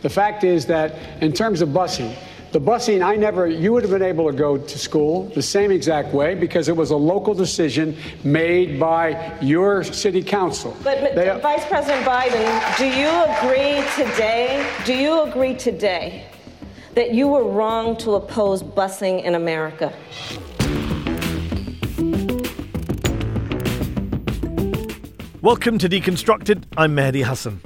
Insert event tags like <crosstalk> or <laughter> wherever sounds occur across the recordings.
The fact is that in terms of busing, the busing, I never, you would have been able to go to school the same exact way because it was a local decision made by your city council. But They- Vice President Biden, do you agree today? Do you agree today that you were wrong to oppose busing in America? Welcome to Deconstructed. I'm Mehdi Hasan.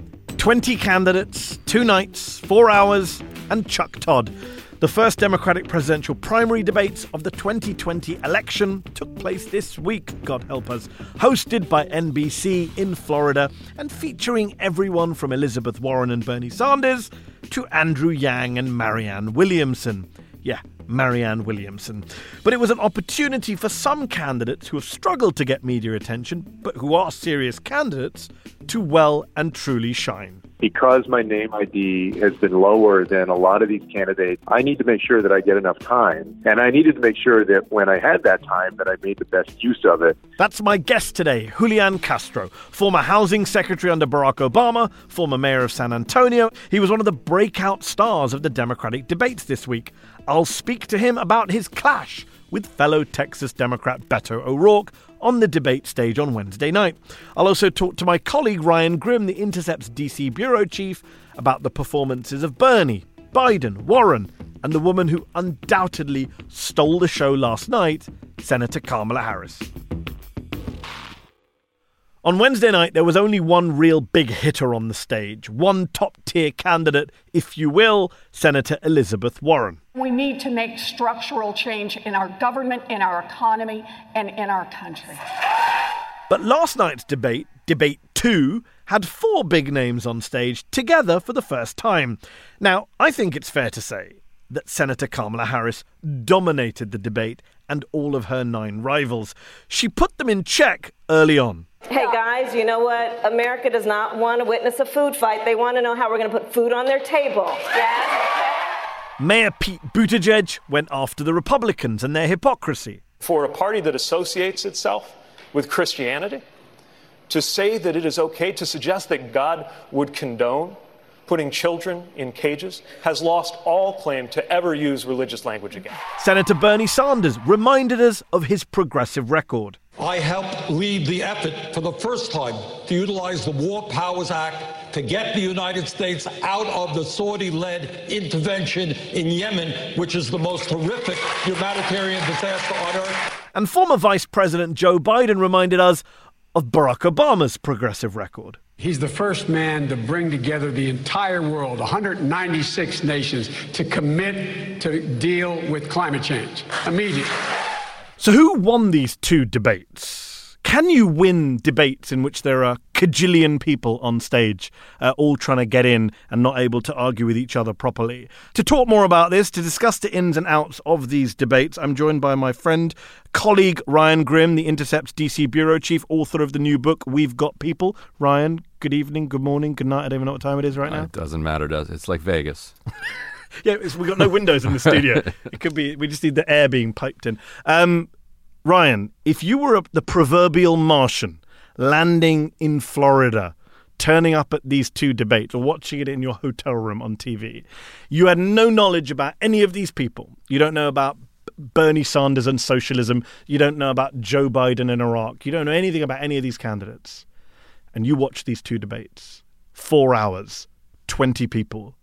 20 candidates, two nights, four hours, and Chuck Todd. The first Democratic presidential primary debates of the 2020 election took place this week, God help us, hosted by NBC in Florida and featuring everyone from Elizabeth Warren and Bernie Sanders to Andrew Yang and Marianne Williamson. Yeah, Marianne Williamson. But it was an opportunity for some candidates who have struggled to get media attention, but who are serious candidates, to well and truly shine. Because my name ID has been lower than a lot of these candidates, I need to make sure that I get enough time. And I needed to make sure that when I had that time that I made the best use of it. That's my guest today, Julian Castro, former housing secretary under Barack Obama, former mayor of San Antonio. He was one of the breakout stars of the Democratic debates this week. I'll speak to him about his clash with fellow Texas Democrat Beto O'Rourke on the debate stage on Wednesday night. I'll also talk to my colleague Ryan Grim, the Intercept's DC bureau chief, about the performances of Bernie, Biden, Warren, and the woman who undoubtedly stole the show last night, Senator Kamala Harris. On Wednesday night, there was only one real big hitter on the stage, one top tier candidate, if you will, Senator Elizabeth Warren. We need to make structural change in our government, in our economy, and in our country. But last night's debate, Debate 2, had four big names on stage together for the first time. Now, I think it's fair to say that Senator Kamala Harris dominated the debate and all of her nine rivals. She put them in check early on. Hey guys, you know what? America does not want to witness a food fight. They want to know how we're going to put food on their table. Mayor Pete Buttigieg went after the Republicans and their hypocrisy. for a party that associates itself with Christianity to say that it is okay to suggest that God would condone putting children in cages has lost all claim to ever use religious language again. Senator Bernie Sanders reminded us of his progressive record. I helped lead the effort for the first time to utilize the War Powers Act to get the United States out of the Saudi led intervention in Yemen, which is the most horrific humanitarian disaster on earth. And former Vice President Joe Biden reminded us of Barack Obama's progressive record. He's the first man to bring together the entire world, 196 nations, to commit to deal with climate change immediately. So, who won these two debates? Can you win debates in which there are cajillion people on stage, uh, all trying to get in and not able to argue with each other properly? To talk more about this, to discuss the ins and outs of these debates, I'm joined by my friend, colleague Ryan Grim, the Intercept's DC bureau chief, author of the new book We've Got People. Ryan, good evening, good morning, good night. I don't even know what time it is right now. It doesn't matter, does it? It's like Vegas. <laughs> Yeah, it's, we've got no windows in the studio. <laughs> It could be, we just need the air being piped in. Um, Ryan, if you were a, the proverbial Martian landing in Florida, turning up at these two debates or watching it in your hotel room on TV, you had no knowledge about any of these people. You don't know about Bernie Sanders and socialism. You don't know about Joe Biden and Iraq. You don't know anything about any of these candidates. And you watch these two debates, four hours, 20 people.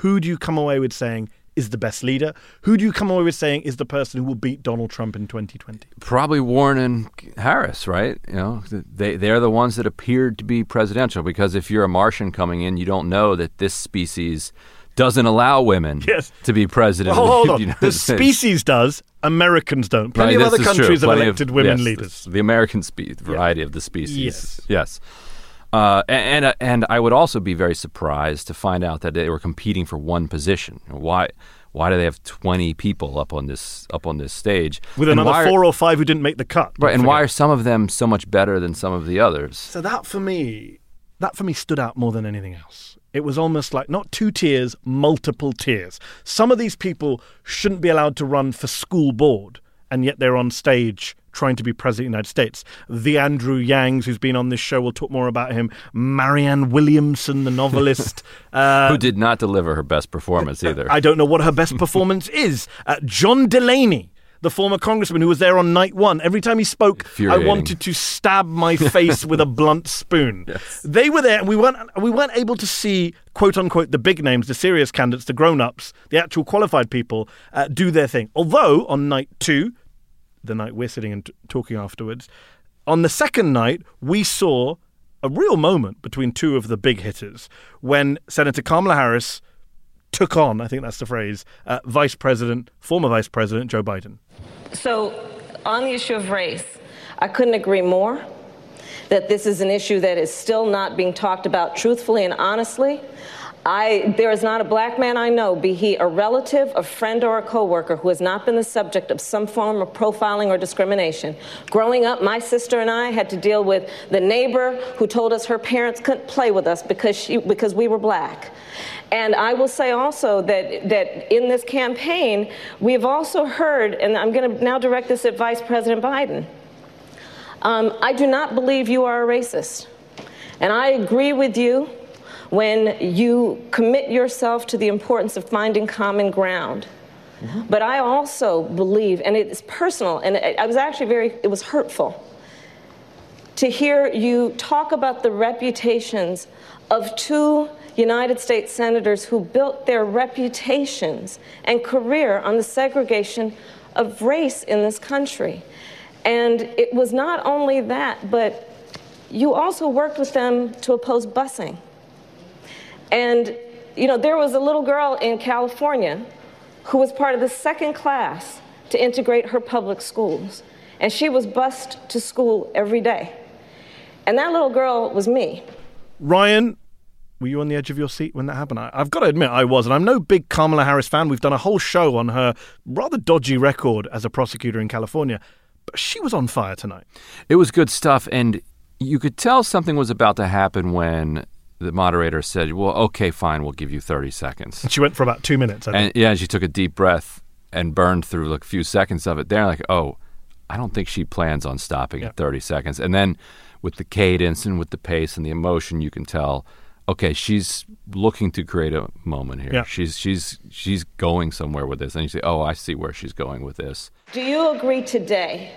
Who do you come away with saying is the best leader? Who do you come away with saying is the person who will beat Donald Trump in 2020? Probably Warren and Harris, right? You know, they they're the ones that appeared to be presidential because if you're a Martian coming in, you don't know that this species doesn't allow women Yes. to be president. Well, hold <laughs> on. the species does. Americans don't. Plenty Right, of other countries have Plenty of- elected women yes, leaders. The American spe- variety of the species. Yes. Yes. Uh, and and, and I would also be very surprised to find out that they were competing for one position. Why? Why do they have twenty people up on this up on this stage with And another why are- four or five who didn't make the cut. Right, don't and why are some of them so much better than some of the others? So that for me, that for me stood out more than anything else. It was almost like not two tiers, multiple tiers. Some of these people shouldn't be allowed to run for school board, and yet they're on stage trying to be president of the United States. The Andrew Yangs, who's been on this show, we'll talk more about him. Marianne Williamson, the novelist. <laughs> uh, Who did not deliver her best performance either? I don't know what her best <laughs> performance is. Uh, John Delaney, the former congressman who was there on night one, every time he spoke, I wanted to stab my face with a blunt spoon. <laughs> They were there, and we weren't we weren't able to see quote unquote the big names, the serious candidates, the grown ups, the actual qualified people uh, do their thing. Although on night two, the night we're sitting and t- talking afterwards, on the second night we saw a real moment between two of the big hitters when Senator Kamala Harris took on, I think that's the phrase, uh, Vice President, former Vice President Joe Biden. So, on the issue of race, I couldn't agree more that this is an issue that is still not being talked about truthfully and honestly. I, there is not a black man I know, be he a relative, a friend, or a coworker, who has not been the subject of some form of profiling or discrimination. Growing up, my sister and I had to deal with the neighbor who told us her parents couldn't play with us because, she, because we were black. And I will say also that, that in this campaign, we have also heard, and I'm going to now direct this at Vice President Biden. Um, I do not believe you are a racist. And I agree with you when you commit yourself to the importance of finding common ground. But I also believe, and it's personal, and I I was actually very, it was hurtful to hear you talk about the reputations of two United States senators who built their reputations and career on the segregation of race in this country. And it was not only that, but you also worked with them to oppose busing. And, you know, there was a little girl in California who was part of the second class to integrate her public schools. And she was bused to school every day. And that little girl was me. Ryan, were you on the edge of your seat when that happened? I, I've got to admit, I was. And I'm no big Kamala Harris fan. We've done a whole show on her rather dodgy record as a prosecutor in California. But she was on fire tonight. It was good stuff, and you could tell something was about to happen when the moderator said, "Well, okay, fine, we'll give you 30 seconds." And She went for about two minutes. I think. And yeah, she took a deep breath and burned through like a few seconds of it. There, like, oh, I don't think she plans on stopping at 30 seconds. And then with the cadence and with the pace and the emotion, you can tell, okay, she's looking to create a moment here. Yeah. She's she's she's going somewhere with this. And you say, oh, I see where she's going with this. Do you agree today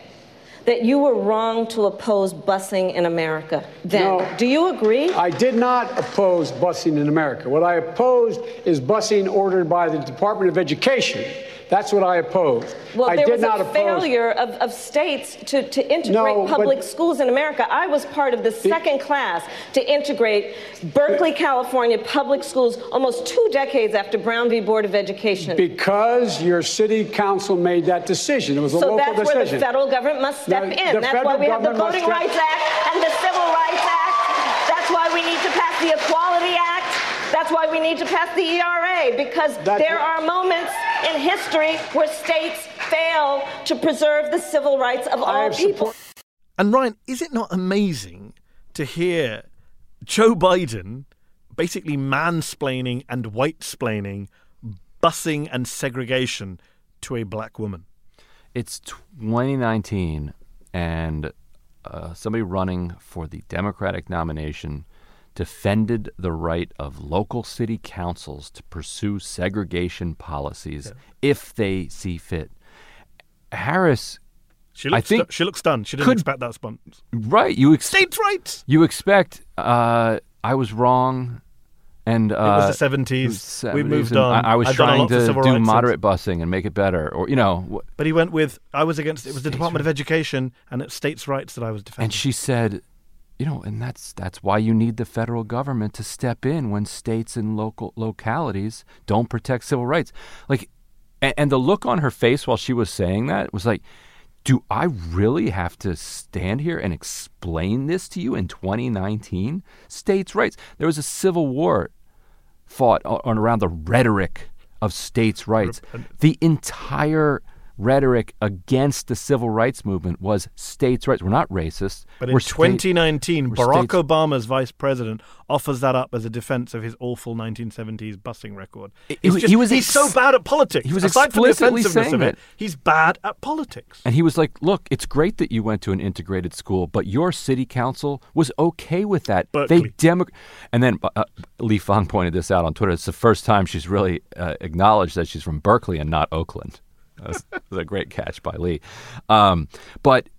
that you were wrong to oppose busing in America then? No. Do you agree? I did not oppose busing in America. What I opposed is busing ordered by the Department of Education. That's what I opposed. Well, I there was a failure of, of states to, to integrate No, but- public schools in America. I was part of the second class to integrate Berkeley, California public schools almost two decades after Brown v. Board of Education. Because your city council made that decision. It was a so local that's where the federal government must step The- in. That's why we have the Voting Rights Act and the Civil Rights Act. That's why we need to pass the Equality Act. That's why we need to pass the ERA because That's there what- are moments in history where states fail to preserve the civil rights of I all people. support- And Ryan, is it not amazing to hear Joe Biden basically mansplaining and white splaining busing and segregation to a black woman? It's 2019, and uh, somebody running for the Democratic nomination defended the right of local city councils to pursue segregation policies if they see fit. Harris, She I think stu- she looks stunned. She didn't could- expect that response. right? You ex- States' rights. you expect uh, I was wrong, and uh, It was the seventies. We moved on. I, I was I've trying to do moderate busing and make it better, or you know. wh- But he went with I was against it was the Department of Education and it's states' rights that I was defending. And she said, you know, and that's that's why you need the federal government to step in when states and local localities don't protect civil rights. Like, and, and the look on her face while she was saying that was like, do I really have to stand here and explain this to you in 2019? States' rights. There was a civil war fought on around the rhetoric of states' rights. The entire rhetoric against the civil rights movement was states' rights. We're not racist. But in We're state- 2019, we're Barack states- Obama's vice president offers that up as a defense of his awful 1970s busing record. It- It's he just- was he's so bad at politics. he was Aside explicitly offensiveness of saying it, it. he's bad at politics. And he was like, "Look, it's great that you went to an integrated school, but your city council was okay with that. Berkeley. They demo." And then uh, Lee Fang pointed this out on Twitter. It's the first time she's really uh, acknowledged that she's from Berkeley and not Oakland. That was, that was a great catch by Lee. Um, but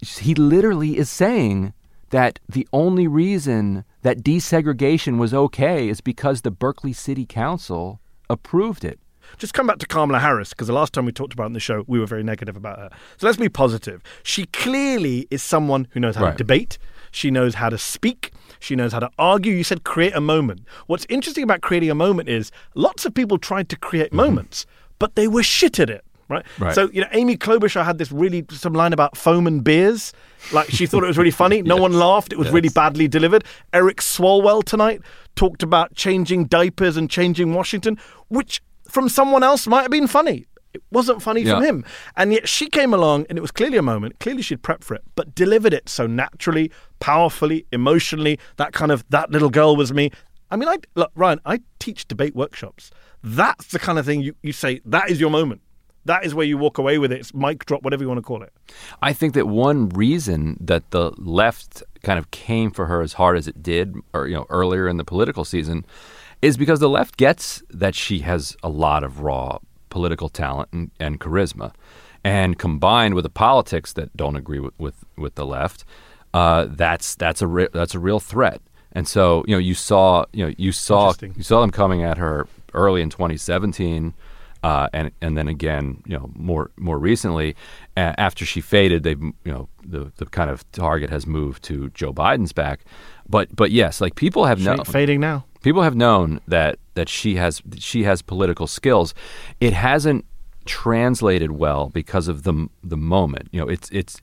he literally is saying that the only reason that desegregation was okay is because the Berkeley City Council approved it. Just come back to Kamala Harris because the last time we talked about it in the show, we were very negative about her. So let's be positive. She clearly is someone who knows how Right. to debate. She knows how to speak. She knows how to argue. You said create a moment. What's interesting about creating a moment is lots of people tried to create moments, but they were shit at it. Right? Right. So, you know, Amy Klobuchar had this really, some line about foam and beers. Like, she thought it was really funny. <laughs> No one laughed. It was really badly delivered. Eric Swalwell tonight talked about changing diapers and changing Washington, which from someone else might have been funny. It wasn't funny from him. And yet she came along and it was clearly a moment. Clearly she'd prepped for it, but delivered it so naturally, powerfully, emotionally. That kind of, that little girl was me. I mean, I, look, Ryan, I teach debate workshops. That's the kind of thing you, you say, that is your moment. That is where you walk away with it. It's mic drop, whatever you want to call it. I think that one reason that the left kind of came for her as hard as it did, or you know, earlier in the political season, is because the left gets that she has a lot of raw political talent and, and charisma, and combined with the politics that don't agree with with, with the left, uh, that's that's a re- that's a real threat. And so you know, you saw you know you saw you saw them coming at her early in 2017. Uh, and and then again, you know, more more recently, uh, after she faded, they you know the the kind of target has moved to Joe Biden's back, but but yes, like people have known fading now. people have known that that she has she has political skills. It hasn't translated well because of the the moment. You know, it's it's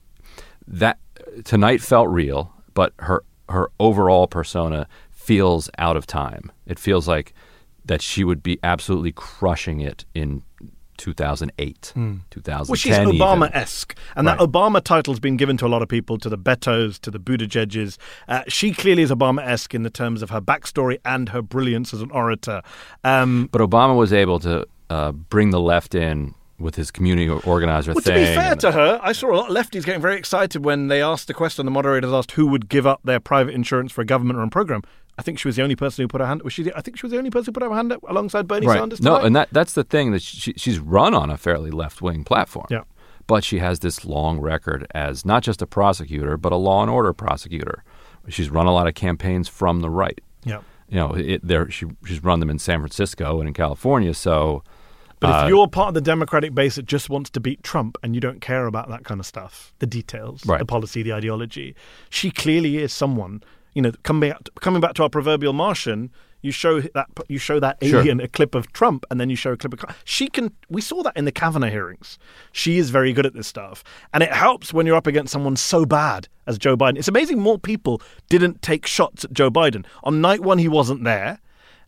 that tonight felt real, but her her overall persona feels out of time. It feels like that she would be absolutely crushing it in 2008, 2010. Well, she's. Obama esque. And that Obama title's been given to a lot of people, to the Betos, to the Buttigiegs. Uh, she clearly is Obama esque in the terms of her backstory and her brilliance as an orator. Um, But Obama was able to uh, bring the left in with his community organizer well, to be fair to her, I saw a lot of lefties getting very excited when they asked the question. The moderators asked who would give up their private insurance for a government run program. I think she was the only person who put her hand. Was she? The, I think she was the only person who put her hand up alongside Bernie right. Sanders. No, tonight. and that that's the thing that she, she's run on a fairly left wing platform. Yeah. But she has this long record as not just a prosecutor, but a law and order prosecutor. She's run a lot of campaigns from the right. yeah. You know, it, there she she's run them in San Francisco and in California. So But Uh, if you're part of the Democratic base that just wants to beat Trump and you don't care about that kind of stuff, the details, Right. the policy, the ideology, she clearly is someone. You know, coming back, coming back to our proverbial Martian, you show that you show that Sure. alien a clip of Trump, and then you show a clip of she can. We saw that in the Kavanaugh hearings. She is very good at this stuff, and it helps when you're up against someone so bad as Joe Biden. It's amazing more people didn't take shots at Joe Biden on night one. He wasn't there,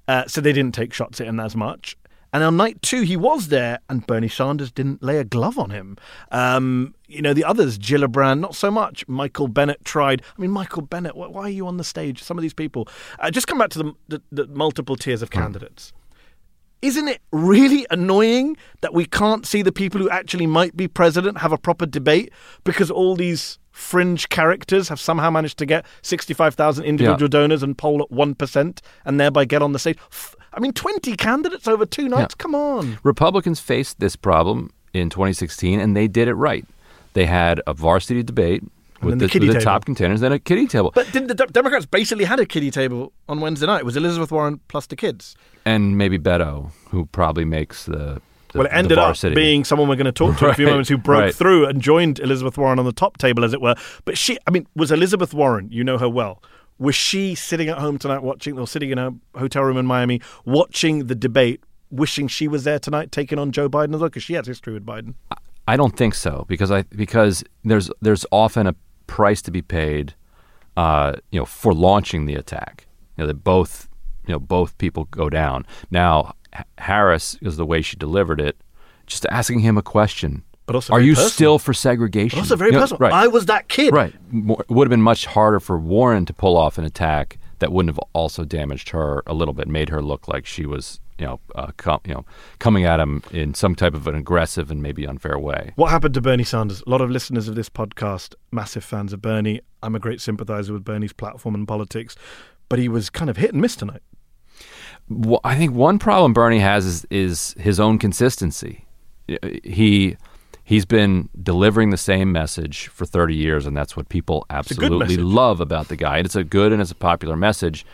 uh, so they didn't take shots at him as much. And on night two, he was there, and Bernie Sanders didn't lay a glove on him. Um, you know, the others, Gillibrand, not so much. Michael Bennet tried. I mean, Michael Bennet, wh- why are you on the stage? Some of these people. Uh, just come back to the, the, the multiple tiers of candidates. Isn't it really annoying that we can't see the people who actually might be president have a proper debate because all these fringe characters have somehow managed to get 65,000 individual donors and poll at 1% and thereby get on the stage? F- I mean, 20 candidates over two nights? Come on. Republicans faced this problem in 2016, and they did it right. They had a varsity debate with the the, with the top contenders, then a kiddie table, But didn't the De- Democrats basically had a kiddie table on Wednesday night? It was Elizabeth Warren plus the kids. and maybe Beto, who probably makes the, the Well, it ended up being someone we're going to talk to in a few <laughs> moments who broke right. through and joined Elizabeth Warren on the top table, as it were. But she, I mean, was Elizabeth Warren, you know her well, was she sitting at home tonight watching, or sitting in a hotel room in Miami watching the debate, wishing she was there tonight taking on Joe Biden as well? Because she has history with Biden. I don't think so because I because there's there's often a price to be paid, uh, you know, for launching the attack. You know that both you know both people go down. Now Harris is the way she delivered it, just asking him a question. But also are you personal. still for segregation? But also very You know, personal. right? I was that kid. Right. It would have been much harder for Warren to pull off an attack that wouldn't have also damaged her a little bit, made her look like she was, you know, uh, com- you know, coming at him in some type of an aggressive and maybe unfair way. What happened to Bernie Sanders? A lot of listeners of this podcast, massive fans of Bernie. I'm a great sympathizer with Bernie's platform and politics, but he was kind of hit and miss tonight. Wh- I think one problem Bernie has is is his own consistency. He he's been delivering the same message for 30 years, and that's what people absolutely love about the guy. And it's a good and it's a popular message.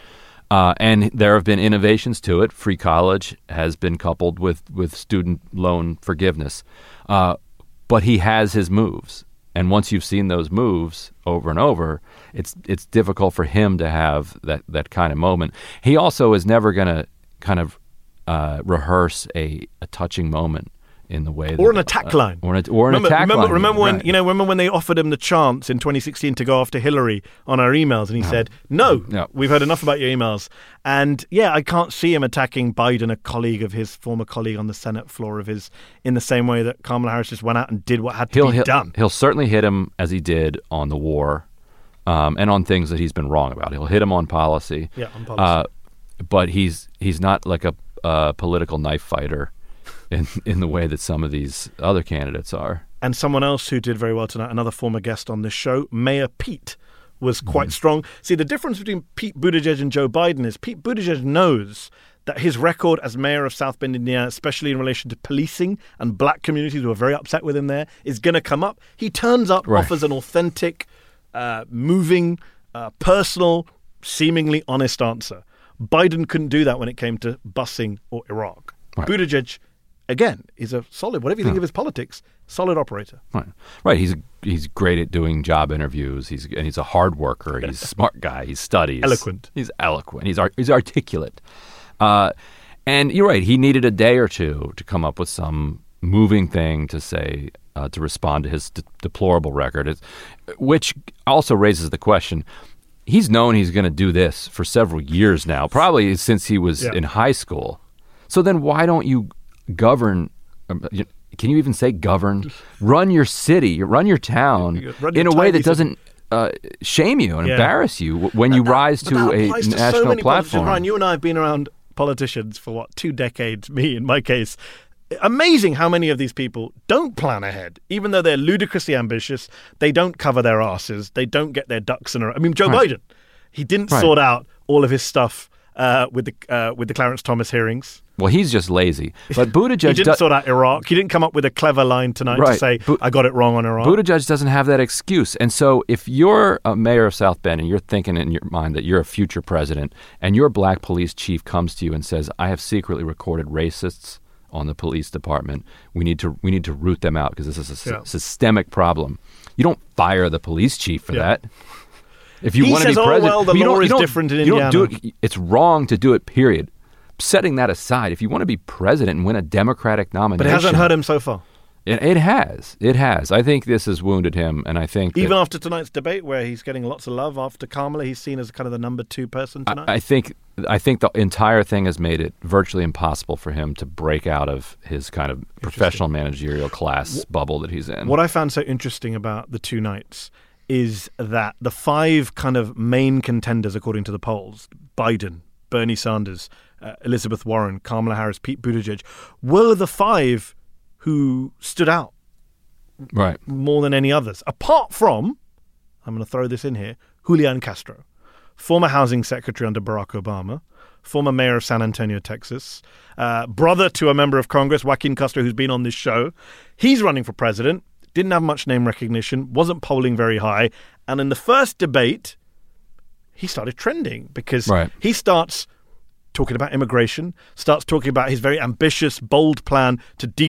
Uh, and there have been innovations to it. Free college has been coupled with with student loan forgiveness, uh, but he has his moves. And once you've seen those moves over and over, it's it's difficult for him to have that that kind of moment. He also is never going to kind of uh, rehearse a, a touching moment in the way Or an attack uh, line. or an, or an remember, attack remember, line. Remember when Right. you know? Remember when they offered him the chance in 2016 to go after Hillary on our emails, and he said, "No, No. we've heard enough about your emails." And yeah, I can't see him attacking Biden, a colleague of his, former colleague on the Senate floor of his, in the same way that Kamala Harris just went out and did what had to he'll, be he'll, done. He'll certainly hit him as he did on the war, um, and on things that he's been wrong about. He'll hit him on policy. Yeah, on policy. Uh, but he's he's not like a, a political knife fighter, in in the way that some of these other candidates are. And someone else who did very well tonight, another former guest on this show, Mayor Pete, was quite strong. See, the difference between Pete Buttigieg and Joe Biden is Pete Buttigieg knows that his record as mayor of South Bend, Indiana, especially in relation to policing and black communities who are very upset with him there, is going to come up. He turns up, Right. offers an authentic, uh, moving, uh, personal, seemingly honest answer. Biden couldn't do that when it came to busing or Iraq. Right. Buttigieg, again, is a solid, whatever you think of his politics, solid operator. Right, right. He's he's great at doing job interviews. He's and he's a hard worker. He's a <laughs> smart guy. He studies. Eloquent. He's eloquent. He's ar- he's articulate. Uh, and you're right. He needed a day or two to come up with some moving thing to say uh, to respond to his de- deplorable record, It's- which also raises the question. He's known he's going to do this for several years now, probably since he was Yeah. in high school. So then, why don't you govern? um, you- Can you even say govern? Run your city, run your town Run your in a way that doesn't uh, shame you and Yeah. embarrass you when you rise to a to so national politicians. platform. Ryan, you and I have been around politicians for what two decades. Me, in my case, amazing how many of these people don't plan ahead, even though they're ludicrously ambitious. They don't cover their asses. They don't get their ducks in a row. I mean, Joe Right. Biden, he didn't Right. sort out all of his stuff uh, with the uh, with the Clarence Thomas hearings. Well, he's just lazy. But <laughs> He Buttigieg, didn't do- sort out Iraq. He didn't come up with a clever line tonight to say, Bu- "I got it wrong on Iraq." Buttigieg doesn't have that excuse. And so if you're a mayor of South Bend and you're thinking in your mind that you're a future president and your black police chief comes to you and says, I have secretly recorded racists on the police department. We need to we need to root them out because this is a Yeah. systemic problem. You don't fire the police chief for Yeah. that. If you He want to be says, "Oh, president, well, the you law you is don't- different in you don't do it- it's wrong to do it. Period. Setting that aside, if you want to be president and win a Democratic nomination, but it hasn't hurt him so far. it, it has. It has. I think this has wounded him, and I think that- Even after tonight's debate, where he's getting lots of love after Kamala, he's seen as kind of the number two person tonight. I, I think I think the entire thing has made it virtually impossible for him to break out of his kind of professional managerial class bubble that he's in. What I found so interesting about the two nights is that the five kind of main contenders, according to the polls Biden, Bernie Sanders, uh, Elizabeth Warren, Kamala Harris, Pete Buttigieg were the five who stood out right. more than any others, apart from, I'm going to throw this in here, Julian Castro, former housing secretary under Barack Obama, former mayor of San Antonio, Texas, uh, brother to a member of Congress, Joaquin Castro, who's been on this show. He's running for president, didn't have much name recognition, wasn't polling very high. And in the first debate, he started trending because Right. he starts talking about immigration, starts talking about his very ambitious, bold plan to de-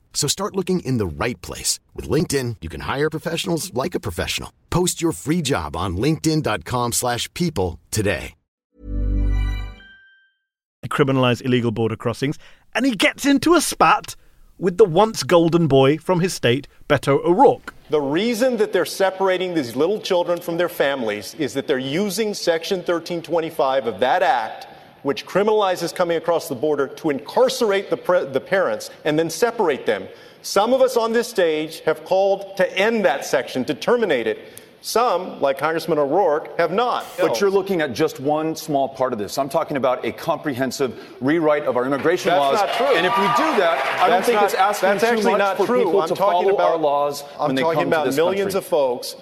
So start looking in the right place. With LinkedIn, you can hire professionals like a professional. Post your free job on linkedin.com slash people today. Criminalize illegal border crossings, and he gets into a spat with the once golden boy from his state, Beto O'Rourke. The reason that they're separating these little children from their families is that they're using Section 1325 of that act which criminalizes coming across the border to incarcerate the, pre- the parents and then separate them. Some of us on this stage have called to end that section, to terminate it. Some, like Congressman O'Rourke, have not. But you're looking at just one small part of this. I'm talking about a comprehensive rewrite of our immigration That's laws. not true. And if we do that, I don't think not- it's asking that's too actually much not for true. people I'm to talking follow about our laws I'm when they talking come about to this millions country. of folks.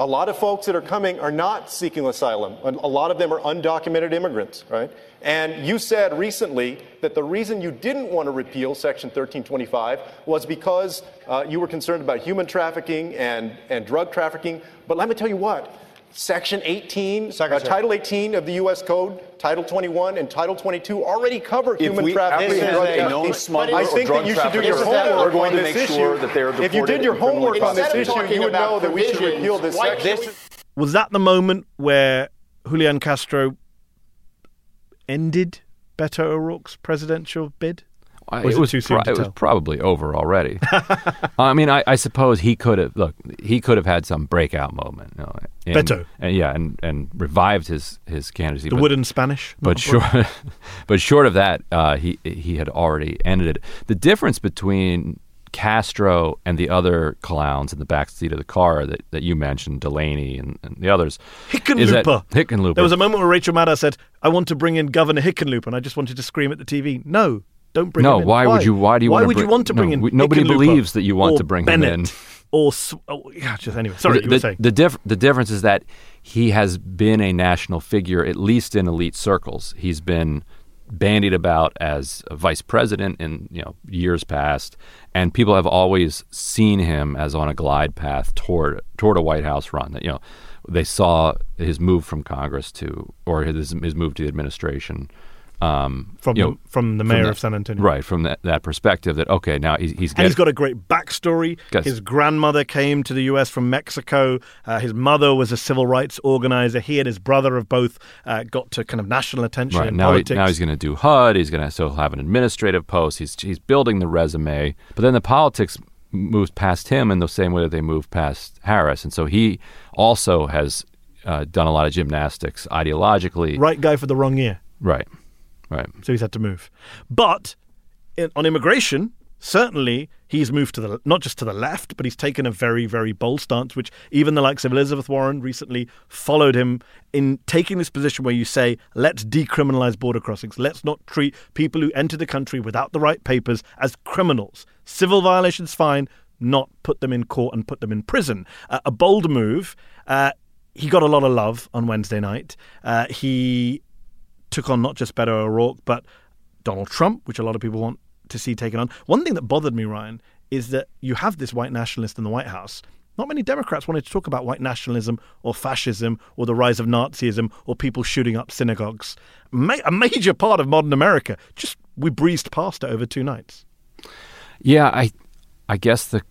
A lot of folks that are coming are not seeking asylum. A lot of them are undocumented immigrants, right? And you said recently that the reason you didn't want to repeal Section 1325 was because uh, you were concerned about human trafficking and, and drug trafficking. But let me tell you what. Section 18, uh, Title 18 of the U.S. Code, Title 21, and Title 22 already cover If human we trafficking. and apprehend drug a trafficking. known smuggler I or think drug that you should do your homework we're going on to this make issue. sure that they are If you did your homework on this issue, you would know that we should repeal this section. can't Was that the moment where Julian Castro ended Beto O'Rourke's presidential bid? I- Or is it was too soon pro- to it was probably over already. <laughs> I mean, I, I suppose he could have look. He could have had some breakout moment. You know, and- Beto. and yeah, and, and revived his his candidacy. The but- wooden Spanish? But short, <laughs> but short of that, uh, he he had already ended it. The difference between Castro and the other clowns in the back seat of the car that, that you mentioned, Delaney and, and the others, Hickenlooper. Hickenlooper. There was a moment where Rachel Maddow said, I want to bring in Governor Hickenlooper, and I just wanted to scream at the TV, no, don't bring No, him in. why would you- why do you Why would you want to bring no, in we- nobody believes that you want to bring him in. Or, oh, yeah, just anyway. Sorry, the, you were the, saying. the, diff- the difference is that he has been a national figure, at least in elite circles. He's been bandied about as vice president in you know years past, and people have always seen him as on a glide path toward toward a White House run. That you know they saw his move from Congress to or his his move to the administration. Um, From you the- from the mayor that- of San Antonio. right? From that, that perspective, that okay, now he's he's and he's got a great backstory. His grandmother came to the U.S. from Mexico. Uh, his mother was a civil rights organizer. He and his brother have both uh, got to kind of national attention Right in now, he, politics. now he's going to do HUD. He's going to still have an administrative post. He's he's building the resume, but then the politics moves past him in the same way that they move past Harris, and so he also has uh, done a lot of gymnastics ideologically. right guy for the wrong year. Right, right. So he's had to move. But in, on immigration, certainly he's moved to the not just to the left, but he's taken a very, very bold stance, which even the likes of Elizabeth Warren recently followed him in taking this position where you say, let's decriminalize border crossings. Let's not treat people who enter the country without the right papers as criminals. Civil violations, fine. Not put them in court and put them in prison. Uh, a bold move. Uh, he got a lot of love on Wednesday night. Uh, he took on not just Beto O'Rourke, but Donald Trump, which a lot of people want to see taken on. One thing that bothered me, Ryan, is that you have this white nationalist in the White House, not many Democrats wanted to talk about white nationalism or fascism or the rise of Nazism or people shooting up synagogues. Ma- a major part of modern America. Just we breezed past it over two nights. Yeah, I, I guess the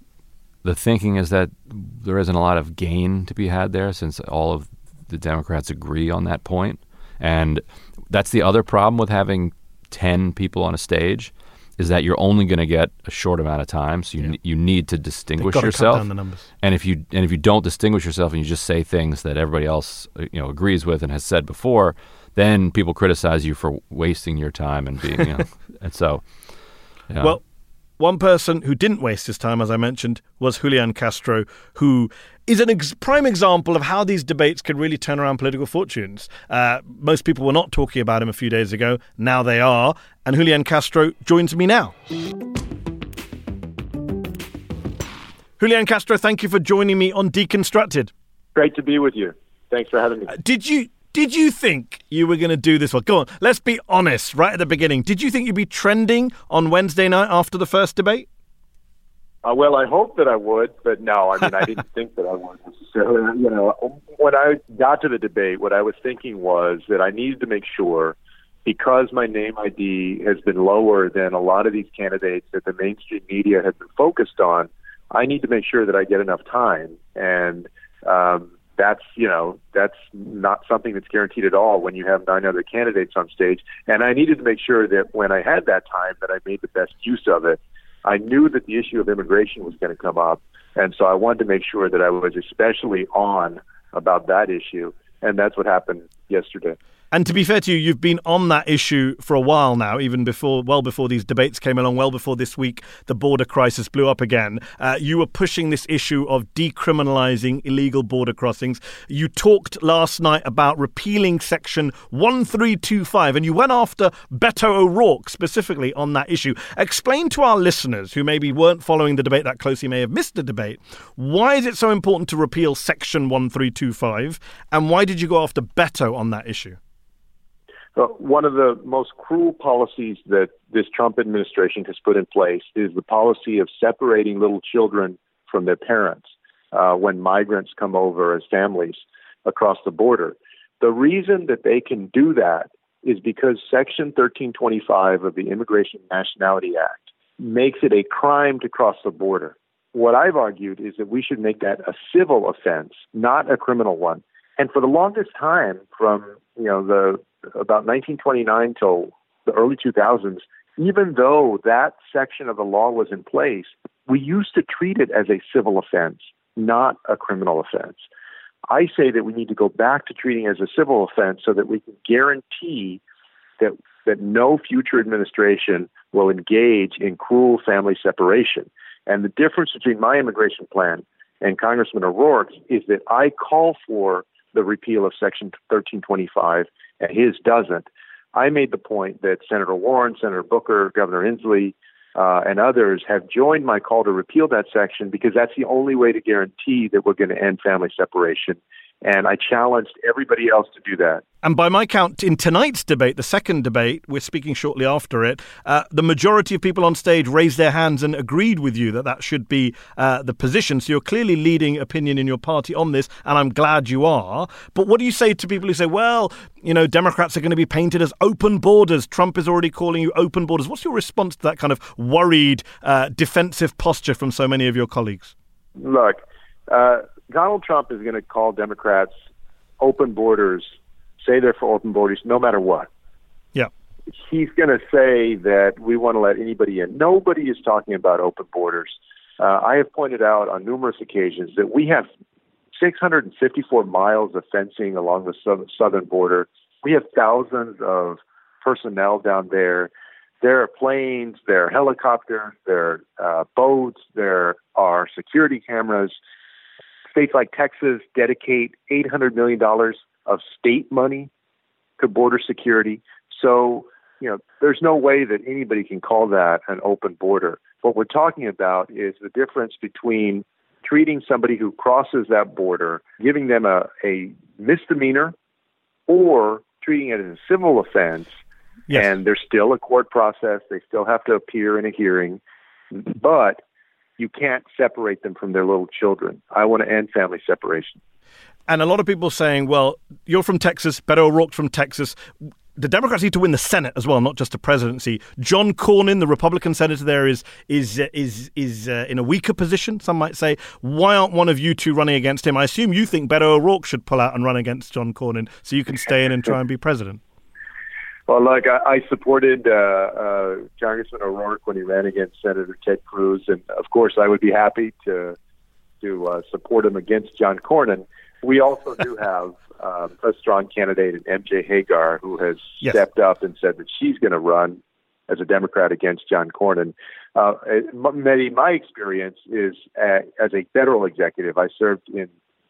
the thinking is that there isn't a lot of gain to be had there since all of the Democrats agree on that point. And that's the other problem with having 10 people on a stage is that you're only going to get a short amount of time so you, yeah. you need to distinguish yourself. and if you and if you don't distinguish yourself and you just say things that everybody else uh, you know agrees with and has said before then people criticize you for wasting your time and being you know, <laughs> and so well one person who didn't waste his time, as I mentioned, was Julian Castro, who is a ex- prime example of how these debates can really turn around political fortunes. Uh, most people were not talking about him a few days ago. Now they are. And Julian Castro joins me now. Julian Castro, thank you for joining me on Deconstructed. Great to be with you. Thanks for having me. Uh, did you did you think you were going to do this one? Go on, let's be honest right at the beginning. Did you think you'd be trending on Wednesday night after the first debate? Uh, well, I hope that I would, but no, I mean, I didn't <laughs> think that I would necessarily. You know, when I got to the debate, what I was thinking was that I needed to make sure, because my name ID has been lower than a lot of these candidates that the mainstream media has been focused on, I need to make sure that I get enough time. And um, that's you know that's not something that's guaranteed at all when you have nine other candidates on stage. And I needed to make sure that when I had that time, that I made the best use of it. I knew that the issue of immigration was going to come up, and so I wanted to make sure that I was especially on about that issue. And that's what happened yesterday. And to be fair to you, you've been on that issue for a while now, even before, well before these debates came along, well before this week the border crisis blew up again. Uh, you were pushing this issue of decriminalizing illegal border crossings. You talked last night about repealing Section 1325, and you went after Beto O'Rourke specifically on that issue. Explain to our listeners who maybe weren't following the debate that closely, may have missed the debate, why is it so important to repeal Section 1325, and why did you go after Beto on that issue? One of the most cruel policies that this Trump administration has put in place is the policy of separating little children from their parents uh, when migrants come over as families across the border. The reason that they can do that is because Section 1325 of the Immigration Nationality Act makes it a crime to cross the border. What I've argued is that we should make that a civil offense, not a criminal one. And for the longest time, from you know the about 1929 till the early 2000s, even though that section of the law was in place, we used to treat it as a civil offense, not a criminal offense. I say that we need to go back to treating it as a civil offense so that we can guarantee that that no future administration will engage in cruel family separation. And the difference between my immigration plan and Congressman O'Rourke's is that I call for the repeal of Section 1325 and his doesn't. I made the point that Senator Warren, Senator Booker, Governor Inslee, uh, and others have joined my call to repeal that section because that's the only way to guarantee that we're going to end family separation and I challenged everybody else to do that. And by my count, in tonight's debate, the second debate, we're speaking shortly after it, uh, the majority of people on stage raised their hands and agreed with you that that should be uh, the position. So you're clearly leading opinion in your party on this, and I'm glad you are. But what do you say to people who say, well, you know, Democrats are going to be painted as open borders? Trump is already calling you open borders. What's your response to that kind of worried, uh, defensive posture from so many of your colleagues? Look, uh, Donald Trump is going to call Democrats open borders, say they're for open borders, no matter what. Yeah. He's going to say that we want to let anybody in. Nobody is talking about open borders. Uh, I have pointed out on numerous occasions that we have 654 miles of fencing along the southern border. We have thousands of personnel down there. There are planes, there are helicopters, there are uh, boats, there are security cameras states like Texas dedicate $800 million of state money to border security. So, you know, there's no way that anybody can call that an open border. What we're talking about is the difference between treating somebody who crosses that border, giving them a, a misdemeanor, or treating it as a civil offense. Yes. And there's still a court process. They still have to appear in a hearing. But you can't separate them from their little children. I want to end family separation. And a lot of people saying, well, you're from Texas, Beto O'Rourke's from Texas. The Democrats need to win the Senate as well, not just the presidency. John Cornyn, the Republican senator there, is is is is uh, in a weaker position. Some might say, why aren't one of you two running against him? I assume you think Beto O'Rourke should pull out and run against John Cornyn, so you can stay in and try and be president. Well, look, I, I supported uh, uh, Congressman O'Rourke when he ran against Senator Ted Cruz, and of course, I would be happy to to uh, support him against John Cornyn. We also do <laughs> have um, a strong candidate in MJ Hegar, who has Yes. stepped up and said that she's going to run as a Democrat against John Cornyn. Uh, m- Mehdi, my experience is uh, as a federal executive. I served in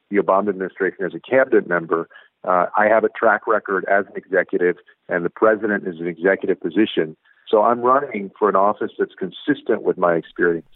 the Obama administration as a cabinet member. Uh, I have a track record as an executive, and the president is an executive position. So I'm running for an office that's consistent with my experience.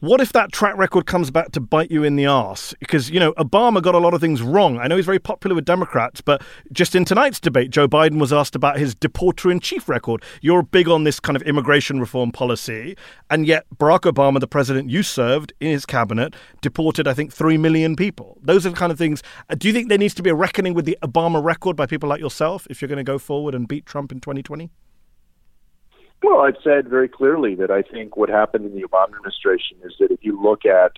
What if that track record comes back to bite you in the ass? Because, you know, Obama got a lot of things wrong. I know he's very popular with Democrats, but just in tonight's debate, Joe Biden was asked about his deporter in chief record. You're big on this kind of immigration reform policy, and yet Barack Obama, the president you served in his cabinet, deported, I think, 3 million people. Those are the kind of things. uh, Do you think there needs to be a reckoning with the Obama record by people like yourself if you're going to go forward and beat Trump in 2020? Well, I've said very clearly that I think what happened in the Obama administration is that if you look at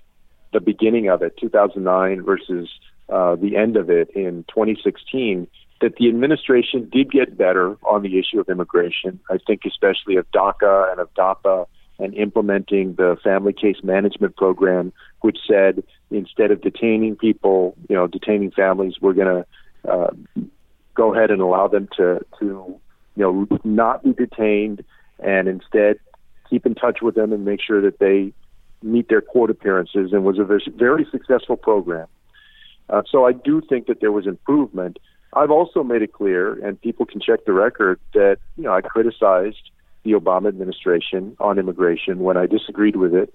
the beginning of it, 2009 versus uh, the end of it in 2016, that the administration did get better on the issue of immigration. I think especially of DACA and of DAPA and implementing the family case management program, which said instead of detaining people, you know, detaining families, we're going to uh, go ahead and allow them to to you know not be detained and instead keep in touch with them and make sure that they meet their court appearances and was a very, successful program. Uh, so I do think that there was improvement. I've also made it clear, and people can check the record, that you know I criticized the Obama administration on immigration when I disagreed with it,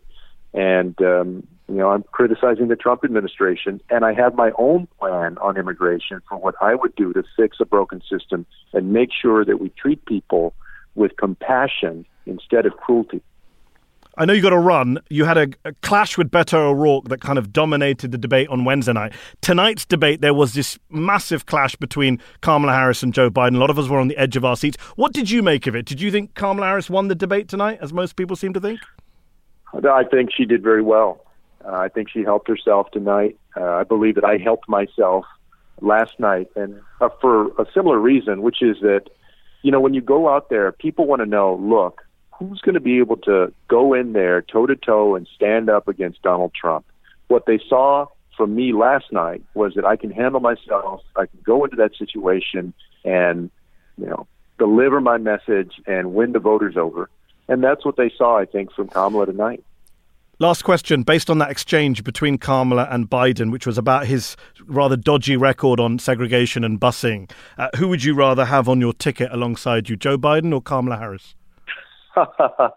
and um, you know I'm criticizing the Trump administration, and I have my own plan on immigration for what I would do to fix a broken system and make sure that we treat people with compassion instead of cruelty. I know you got to run. You had a, a clash with Beto O'Rourke that kind of dominated the debate on Wednesday night. Tonight's debate, there was this massive clash between Kamala Harris and Joe Biden. A lot of us were on the edge of our seats. What did you make of it? Did you think Kamala Harris won the debate tonight, as most people seem to think? I think she did very well. Uh, I think she helped herself tonight. Uh, I believe that I helped myself last night, and uh, for a similar reason, which is that, you know, when you go out there, people want to know, look, who's going to be able to go in there toe to toe and stand up against Donald Trump? What they saw from me last night was that I can handle myself. I can go into that situation and, you know, deliver my message and win the voters over. And that's what they saw, I think, from Kamala tonight. Last question, based on that exchange between Kamala and Biden, which was about his rather dodgy record on segregation and busing, uh, who would you rather have on your ticket alongside you, Joe Biden or Kamala Harris? <laughs> uh,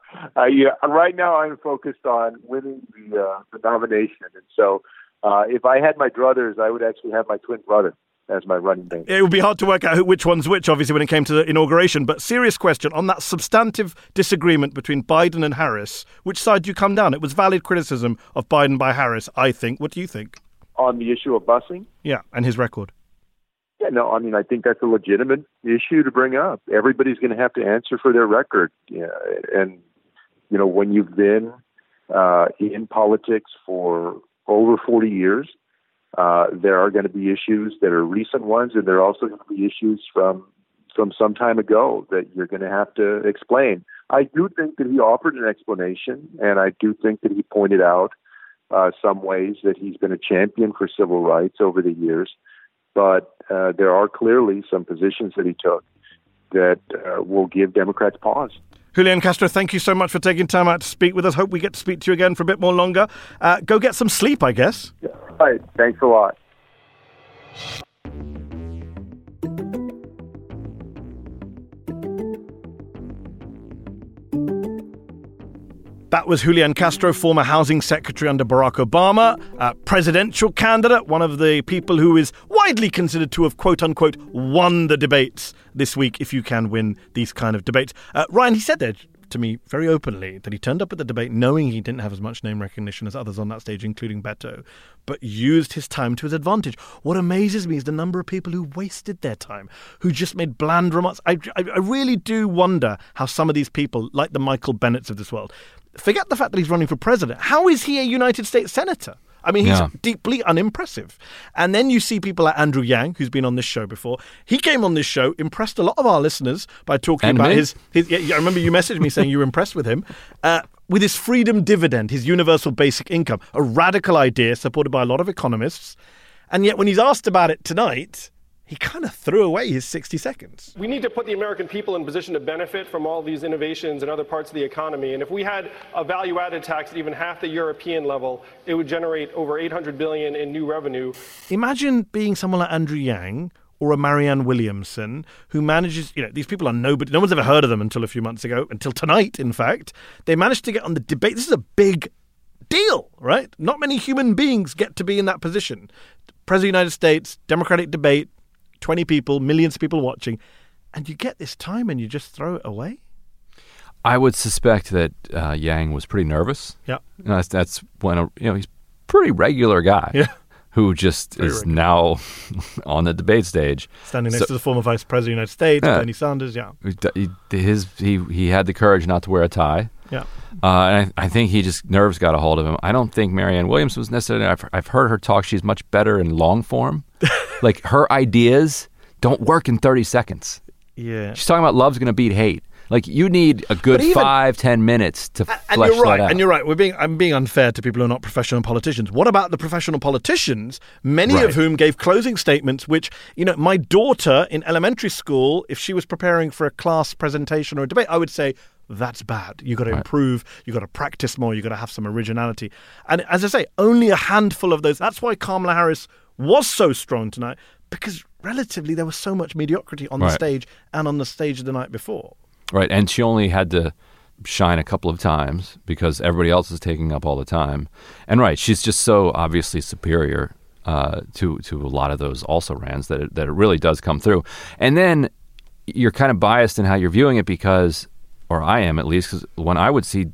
yeah, right now I'm focused on winning the, uh, the nomination, and so uh, if I had my druthers, I would actually have my twin brother as my running mate. It would be hard to work out who, which one's which, obviously, when it came to the inauguration. But serious question on that substantive disagreement between Biden and Harris, which side do you come down? It was valid criticism of Biden by Harris, I think. What do you think? On the issue of busing? Yeah, and his record. Yeah, no, I mean, I think that's a legitimate issue to bring up. Everybody's going to have to answer for their record. Yeah, and, you know, when you've been uh, in politics for over 40 years, uh, there are going to be issues that are recent ones, and there are also going to be issues from from some time ago that you're going to have to explain. I do think that he offered an explanation, and I do think that he pointed out uh, some ways that he's been a champion for civil rights over the years. But uh, there are clearly some positions that he took that uh, will give Democrats pause. Julian Castro, thank you so much for taking time out to speak with us. Hope we get to speak to you again for a bit more longer. Uh, go get some sleep, I guess. All right. Thanks a lot. That was Julian Castro, former housing secretary under Barack Obama, a presidential candidate, one of the people who is widely considered to have, quote unquote, won the debates this week, if you can win these kind of debates. Uh, Ryan, he said there, to me very openly that he turned up at the debate knowing he didn't have as much name recognition as others on that stage, including Beto, but used his time to his advantage. What amazes me is the number of people who wasted their time, who just made bland remarks. I, I, I really do wonder how some of these people, like the Michael Bennets of this world, forget the fact that he's running for president. How is he a United States senator? I mean, he's Yeah. deeply unimpressive. And then you see people like Andrew Yang, who's been on this show before. He came on this show, impressed a lot of our listeners by talking And about me. his. his yeah, I remember you messaged me saying you were impressed with him. Uh, with his freedom dividend, his universal basic income, a radical idea supported by a lot of economists. And yet, when he's asked about it tonight, he kind of threw away his 60 seconds. We need to put the American people in position to benefit from all these innovations in other parts of the economy. And if we had a value added tax at even half the European level, it would generate over 800 billion in new revenue. Imagine being someone like Andrew Yang or a Marianne Williamson who manages, you know, these people are nobody, no one's ever heard of them until a few months ago, until tonight, in fact. They managed to get on the debate. This is a big deal, right? Not many human beings get to be in that position. President of the United States, Democratic debate, 20 people, millions of people watching, and you get this time and you just throw it away? I would suspect that uh, Yang was pretty nervous. Yeah. You know, that's, that's when a, you know he's pretty regular guy. Yeah. Who just Very is regular. now <laughs> on the debate stage, Standing next So- to the former Vice President of the United States, Yeah. Bernie Sanders, yeah. he, his he he had the courage not to wear a tie. Yeah. Uh, and I, I think he just nerves got a hold of him. I don't think Marianne Williams was necessarily. I've, I've heard her talk. She's much better in long form. Like her ideas don't work in thirty seconds. Yeah. She's talking about love's going to beat hate. Like you need a good even- five ten minutes to And flesh you're right. And you're right. We're being I'm being unfair to people who are not professional politicians. What about the professional politicians, many Right. of whom gave closing statements which, you know, my daughter in elementary school, if she was preparing for a class presentation or a debate, I would say that's bad. You've got to Right. improve. You've got to practice more. You've got to have some originality. And as I say, only a handful of those. That's why Kamala Harris was so strong tonight because relatively there was so much mediocrity on the Right. stage and on the stage the night before. Right, and she only had to shine a couple of times because everybody else is taking up all the time. And right, she's just so obviously superior uh, to to a lot of those also rans that it, that it really does come through. And then you're kind of biased in how you're viewing it because, or I am at least, because when I would see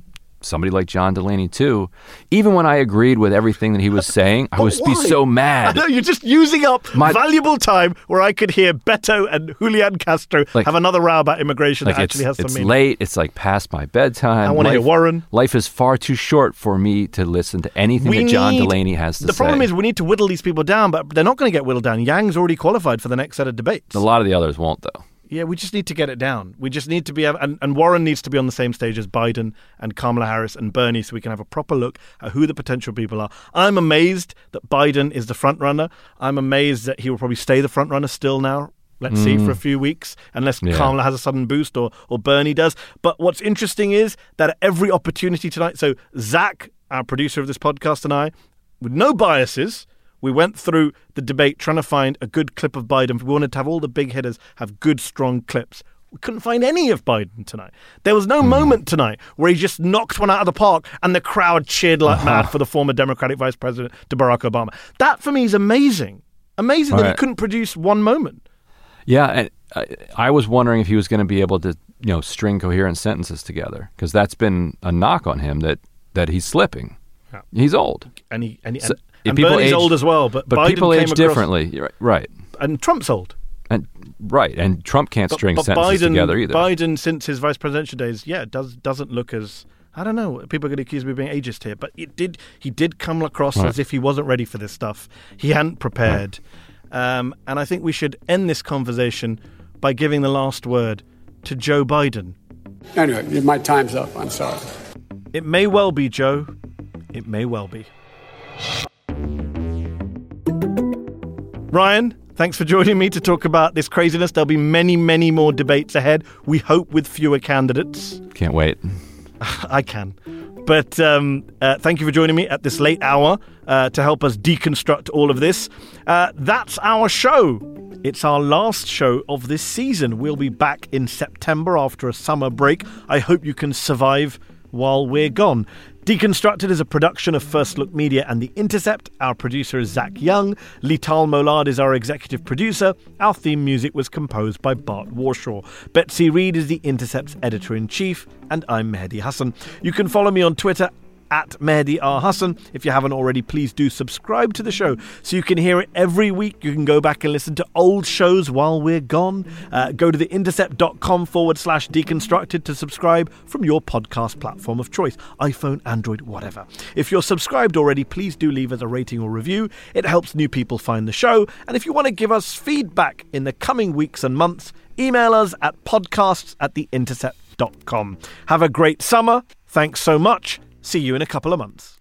somebody like John Delaney too, even when I agreed with everything that he was saying, I would be so I mad. <laughs> know you're just using up My- valuable time where I could hear Beto and Julian Castro Like- have another row about immigration Like that it's, actually has some it's meaning. late. It's like past my bedtime. I wanna hear Life- Warren. Life is far too short for me to listen to anything that John need- Delaney has to The say. The problem is we need to whittle these people down, but they're not going to get whittled down. Yang's already qualified for the next set of debates. a lot of the others won't, though. Yeah, we just need to get it down. We just need to be, and, and Warren needs to be on the same stage as Biden and Kamala Harris and Bernie, so we can have a proper look at who the potential people are. I'm amazed that Biden is the front runner. I'm amazed that he will probably stay the front runner still now. Let's see Mm. for a few weeks, unless Yeah. Kamala has a sudden boost or or Bernie does. But what's interesting is that at every opportunity tonight, so Zach, our producer of this podcast, and I, with no biases, we went through the debate trying to find a good clip of Biden. We wanted to have all the big hitters have good, strong clips. We couldn't find any of Biden tonight. There was no hmm. moment tonight where he just knocked one out of the park and the crowd cheered like uh-huh. mad for the former Democratic Vice President to Barack Obama. That for me is amazing. Amazing that he couldn't produce one moment. Yeah, and I, I was wondering if he was going to be able to, you know, string coherent sentences together because that's been a knock on him that that he's slipping. Yeah. He's old. And he and, he, So- and, if people Bernie's age- old as well, but, but Biden people came age across- differently. You're right, right, And Trump's old. and right, and Trump can't But, string but sentences Biden, together either. Biden, since his vice presidential days, yeah, does doesn't look as I don't know. People are going to accuse me of being ageist here, but it did. He did come across Right. as if he wasn't ready for this stuff. He hadn't prepared, um, and I think we should end this conversation by giving the last word to Joe Biden. Anyway, my time's up. I'm sorry. It may well be Joe. It may well be. Ryan, thanks for joining me to talk about this craziness. There'll be many, many more debates ahead. We hope with fewer candidates. Can't wait. I can. But um, uh, thank you for joining me at this late hour uh, to help us deconstruct all of this. Uh, that's our show. It's our last show of this season. We'll be back in September after a summer break. I hope you can survive while we're gone. Deconstructed is a production of First Look Media and The Intercept. Our producer is Zach Young. Leital Molad is our executive producer. Our theme music was composed by Bart Warshaw. Betsy Reed is The Intercept's editor in chief. And I'm Mehdi Hasan. You can follow me on Twitter at Mehdi R. Hasan. If you haven't already, please do subscribe to the show so you can hear it every week. You can go back and listen to old shows while we're gone. Uh, go to theintercept.com forward slash deconstructed to subscribe from your podcast platform of choice iPhone, Android, whatever. If you're subscribed already, please do leave us a rating or review. It helps new people find the show. And if you want to give us feedback in the coming weeks and months, email us at podcasts at theintercept.com. Have a great summer. Thanks so much. See you in a couple of months.